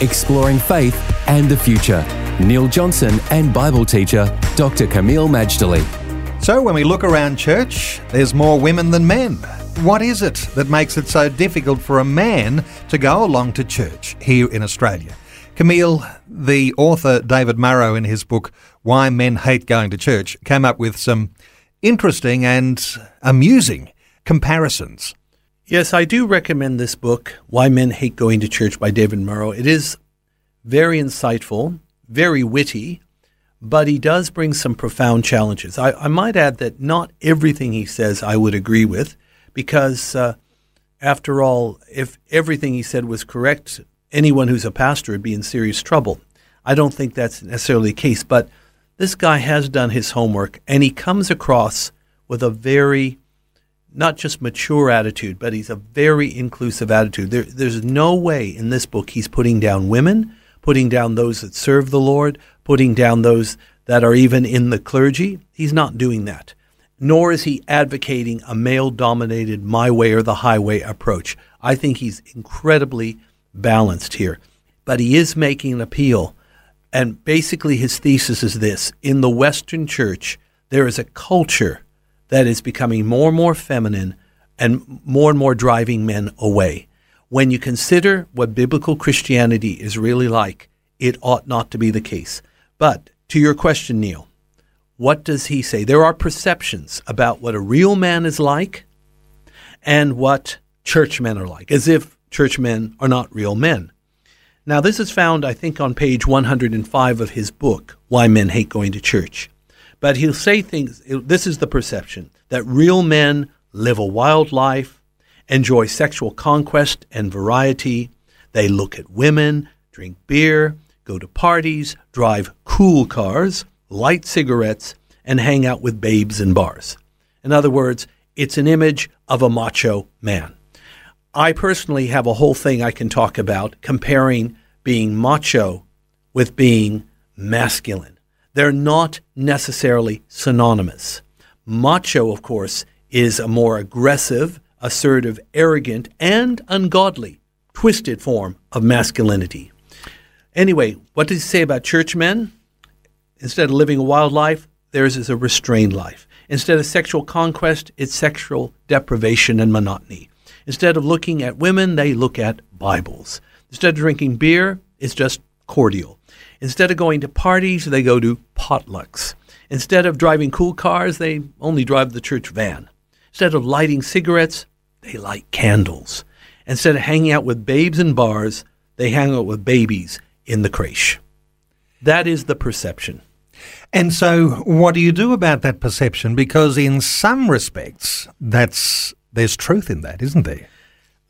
Exploring faith and the future. Neil Johnson and Bible teacher Dr. Kameel Majdali. So, when we look around church, there's more women than men. What is it that makes it so difficult for a man to go along to church here in Australia? Kameel, the author David Murrow, in his book Why Men Hate Going to Church, came up with some interesting and amusing comparisons. Yes, I do recommend this book, Why Men Hate Going to Church by David Murrow. It is very insightful, very witty, but he does bring some profound challenges. I, I might add that not everything he says I would agree with, because uh, after all, if everything he said was correct, anyone who's a pastor would be in serious trouble. I don't think that's necessarily the case, but this guy has done his homework and he comes across with a very not just mature attitude, but he's a very inclusive attitude. There, there's no way in this book he's putting down women, putting down those that serve the Lord, putting down those that are even in the clergy. He's not doing that. Nor is he advocating a male dominated my way or the highway approach. I think he's incredibly balanced here. But he is making an appeal. And basically, his thesis is this in the Western church, there is a culture that is becoming more and more feminine and more and more driving men away. When you consider what biblical Christianity is really like, it ought not to be the case. But to your question, Neil, what does he say? There are perceptions about what a real man is like and what churchmen are like, as if churchmen are not real men. Now, this is found, I think, on page 105 of his book, Why Men Hate Going to Church. But he'll say things, this is the perception that real men live a wild life, enjoy sexual conquest and variety. They look at women, drink beer, go to parties, drive cool cars, light cigarettes, and hang out with babes in bars. In other words, it's an image of a macho man. I personally have a whole thing I can talk about comparing being macho with being masculine. They're not necessarily synonymous. Macho, of course, is a more aggressive, assertive, arrogant, and ungodly, twisted form of masculinity. Anyway, what does he say about churchmen? Instead of living a wild life, theirs is a restrained life. Instead of sexual conquest, it's sexual deprivation and monotony. Instead of looking at women, they look at Bibles. Instead of drinking beer, it's just cordial. Instead of going to parties, they go to potlucks. Instead of driving cool cars, they only drive the church van. Instead of lighting cigarettes, they light candles. Instead of hanging out with babes in bars, they hang out with babies in the creche. That is the perception. And so, what do you do about that perception? Because in some respects, that's there's truth in that, isn't there?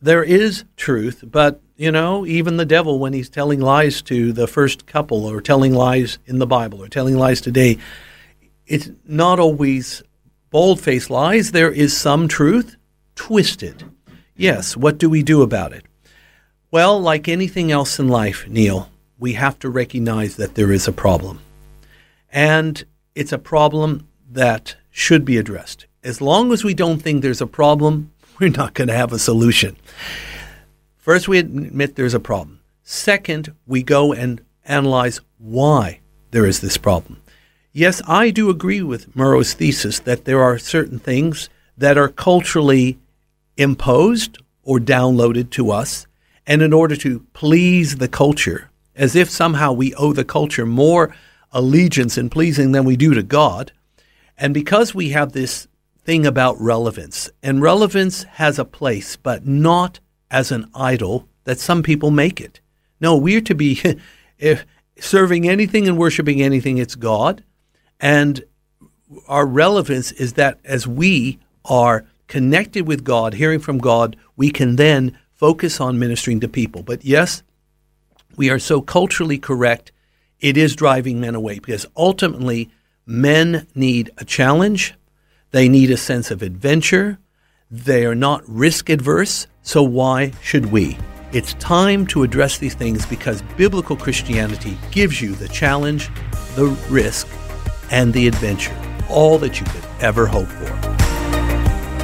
There is truth, but you know, even the devil, when he's telling lies to the first couple or telling lies in the Bible or telling lies today, it's not always bold faced lies. There is some truth twisted. Yes, what do we do about it? Well, like anything else in life, Neil, we have to recognize that there is a problem. And it's a problem that should be addressed. As long as we don't think there's a problem, we're not going to have a solution. First, we admit there's a problem. Second, we go and analyze why there is this problem. Yes, I do agree with Murrow's thesis that there are certain things that are culturally imposed or downloaded to us. And in order to please the culture, as if somehow we owe the culture more allegiance and pleasing than we do to God. And because we have this thing about relevance, and relevance has a place, but not as an idol that some people make it. No, we're to be if serving anything and worshiping anything, it's God. And our relevance is that as we are connected with God, hearing from God, we can then focus on ministering to people. But yes, we are so culturally correct, it is driving men away because ultimately men need a challenge, they need a sense of adventure, they are not risk adverse, so why should we? It's time to address these things because biblical Christianity gives you the challenge, the risk, and the adventure, all that you could ever hope for.